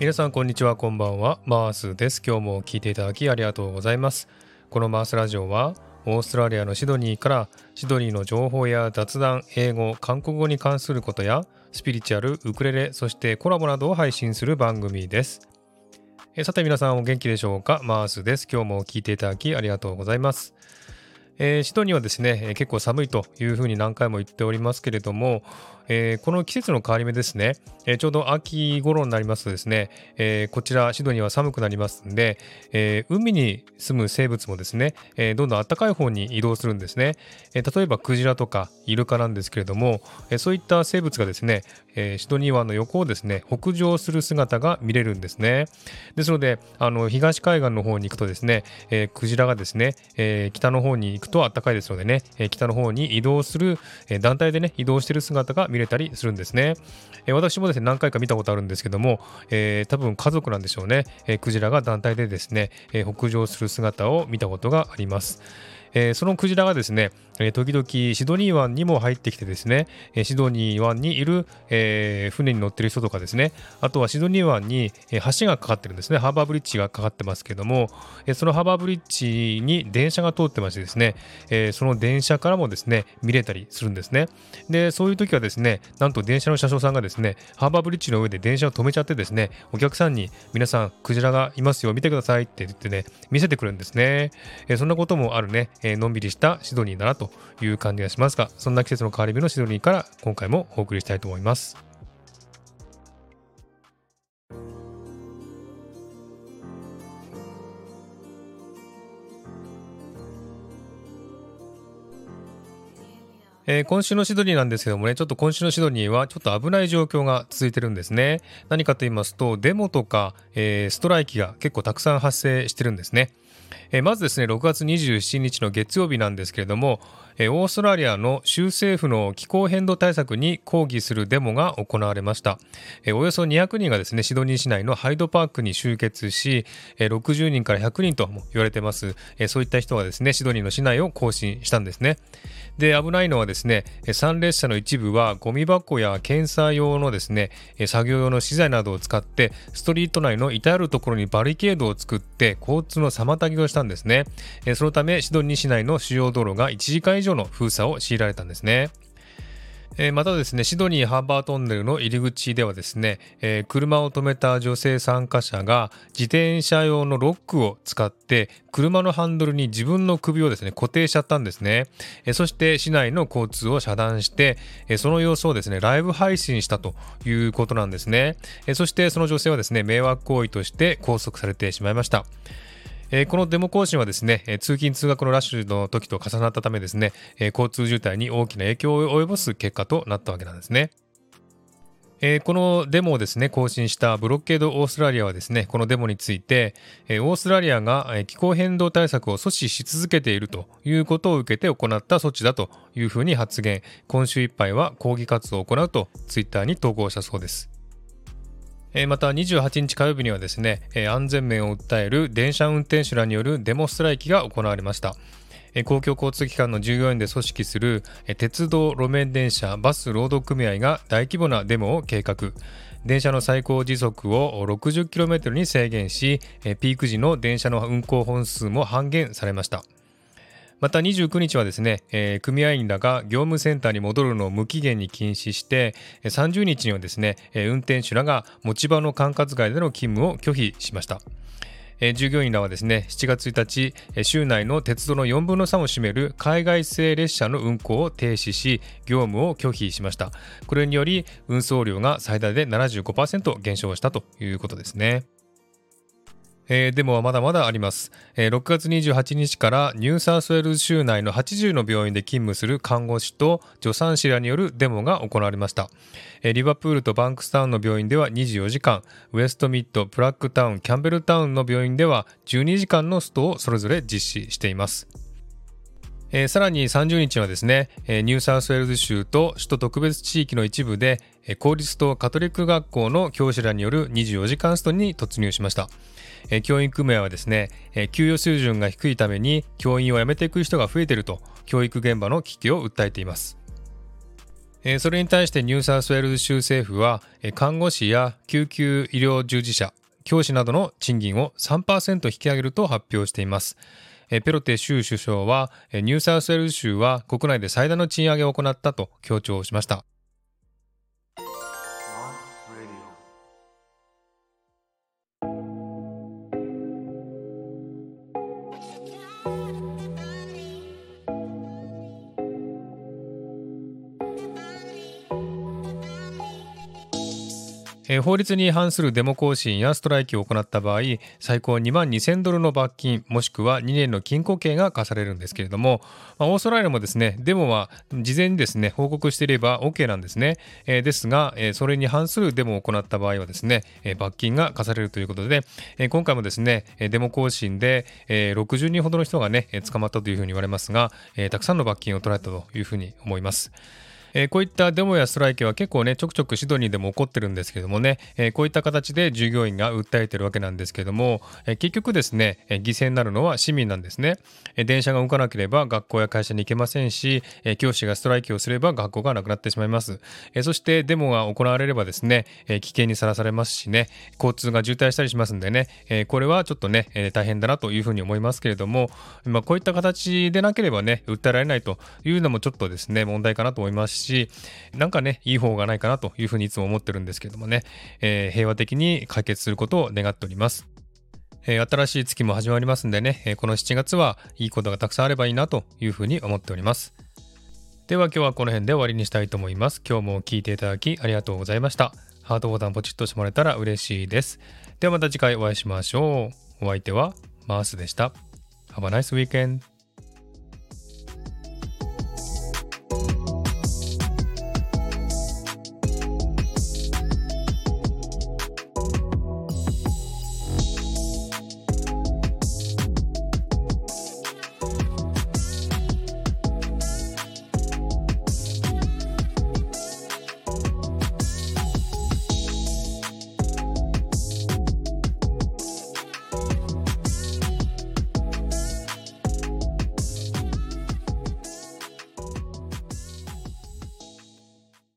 皆さんこんにちはこんばんは。マースです。今日も聞いていただきありがとうございます。このマースラジオはオーストラリアのシドニーからシドニーの情報や雑談英語韓国語に関することやスピリチュアルウクレレそしてコラボなどを配信する番組です。えさて皆さんお元気でしょうか？マースです。今日も聞いていただきありがとうございます。えー、シドニーはですね、えー、結構寒いというふうに何回も言っておりますけれども、えー、この季節の変わり目ですね、えー、ちょうど秋頃になりますとですね、えー、こちらシドニーは寒くなりますんで、え海に住む生物もですね、えどんどん暖かい方に移動するんですね、え例えばクジラとかイルカなんですけれども、えそういった生物がですね、えシドニー湾の横をですね北上する姿が見れるんですね。ですのであの東海岸の方に行くとですね、えクジラがですね、え北の方に行くと暖かいですのでね、え北の方に移動する、え団体でね移動している姿が見れれたりするんですね。え私もですね、何回か見たことあるんですけども、えー、多分家族なんでしょうね、えー、クジラが団体でですね、えー、北上する姿を見たことがあります。えー、そのクジラがですね、えー、時々シドニー湾にも入ってきてですね、え、シドニー湾にいる、えー、船に乗ってる人とかですね、あとはシドニー湾に、橋がかかってるんですね、ハーバーブリッジがかかってますけども、え、そのハーバーブリッジに電車が通ってましてですね、え、その電車からもですね、見れたりするんですね。で、そういう時はですね、なんと電車の車掌さんがですね、ハーバーブリッジの上で電車を止めちゃってですね、お客さんに皆さん、クジラがいますよ、見てくださいって言ってね、見せてくるんですね。え、そんなこともあるね、えー、のんびりしたシドニーだなという感じがしますが、そんな季節の変わり目のシドニーから今回もお送りしたいと思います。えー、今週のシドニーなんですけどもね、ちょっと今週のシドニーはちょっと危ない状況が続いてるんですね。何かと言いますと、デモとか、えー、ストライキが結構たくさん発生してるんですね。えまずですね6月27日の月曜日なんですけれども、えオーストラリアの州政府の気候変動対策に抗議するデモが行われました、えおよそ200人がですねシドニー市内のハイドパークに集結し、え60人から100人とも言われてます、えそういった人がですねシドニーの市内を行進したんですね。で危ないのはですね参列者の一部はゴミ箱や検査用のですね作業用の資材などを使ってストリート内の至るところにバリケードを作って交通の妨げをしたんですね。そのためシドニー市内の主要道路が1時間以上の封鎖を強いられたんですね。えまたですねシドニーハーバートンネルの入り口ではですね、えー、車を止めた女性参加者が自転車用のロックを使って車のハンドルに自分の首をですね固定しちゃったんですね、えー、そして市内の交通を遮断して、えー、その様子をですねライブ配信したということなんですね、えそしてその女性はですね迷惑行為として拘束されてしまいました。えー、このデモ行進はですね、えー、通勤通学のラッシュの時と重なったためですね、えー、交通渋滞に大きな影響を及ぼす結果となったわけなんですね。えー、このデモをですね、更新したブロッケードオーストラリアはですね、このデモについて、えー、オーストラリアが気候変動対策を阻止し続けているということを受けて行った措置だというふうに発言、今週いっぱいは抗議活動を行うとツイッターに投稿したそうです。また28日火曜日にはですね安全面を訴える電車運転手らによるデモストライキが行われました。公共交通機関の従業員で組織する鉄道路面電車バス労働組合が大規模なデモを計画。電車の最高時速を 60km に制限しピーク時の電車の運行本数も半減されました。また29日はですね、えー、組合員らが業務センターに戻るのを無期限に禁止して30日にはですね、運転手らが持ち場の管轄外での勤務を拒否しました。従業員らはですね7月1日州内の鉄道の4分の3を占める海外製列車の運行を停止し業務を拒否しましたこれにより運送量が最大で75%減少したということですねえー、デモはまだまだあります、えー、6月28日からニューサウスウェールズ州内の80の病院で勤務する看護師と助産師らによるデモが行われました、えー、リバプールとバンクスタウンの病院では24時間ウエストミードブラックタウンキャンベルタウンの病院では12時間のストをそれぞれ実施しています。えー、さらに30日はですね、えー、ニューサウスウェールズ州と首都特別地域の一部で、えー、公立とカトリック学校の教師らによる24時間ストに突入しました。え教員組合はですね、え給与水準が低いために教員を辞めていく人が増えていると教育現場の危機を訴えています。それに対してニューサウスウェールズ州政府は看護師や救急医療従事者教師などの賃金を3%引き上げると発表していますペロテ州首相はニューサウスウェールズ州は国内で最大の賃上げを行ったと強調しました。えー、法律に反するデモ行進やストライキを行った場合最高2万2000ドルの罰金もしくは2年の禁錮刑が課されるんですけれども、まあ、オーストラリアもですねデモは事前にですね報告していれば OK なんですね、えー、ですが、えー、それに反するデモを行った場合はですね、え、罰金が課されるということで、え、今回もですねデモ行進で、えー、60人ほどの人がね捕まったというふうに言われますが、え、たくさんの罰金を取られたというふうに思います。えー、こういったデモやストライキは結構ねちょくちょくシドニーでも起こってるんですけどもね、えー、こういった形で従業員が訴えてるわけなんですけども、えー、結局ですね、え犠牲になるのは市民なんですね、え電車が動かなければ学校や会社に行けませんし、え教師がストライキをすれば学校がなくなってしまいます、えそしてデモが行われればですね、え危険にさらされますしね交通が渋滞したりしますんでね、えこれはちょっとね、え大変だなというふうに思いますけれども、まあ、こういった形でなければね訴えられないというのもちょっとですね問題かなと思いますししなんかね、いい方がないかなというふうにいつも思ってるんですけどもね、えー、平和的に解決することを願っております。えー、新しい月も始まりますんでね、えー、この7月はいいことがたくさんあればいいなというふうに思っております。では今日はこの辺で終わりにしたいと思います。今日も聞いていただきありがとうございました。ハートボタンポチッとしてもらえたら嬉しいです。ではまた次回お会いしましょう。お相手はマースでした。Have a nice weekend.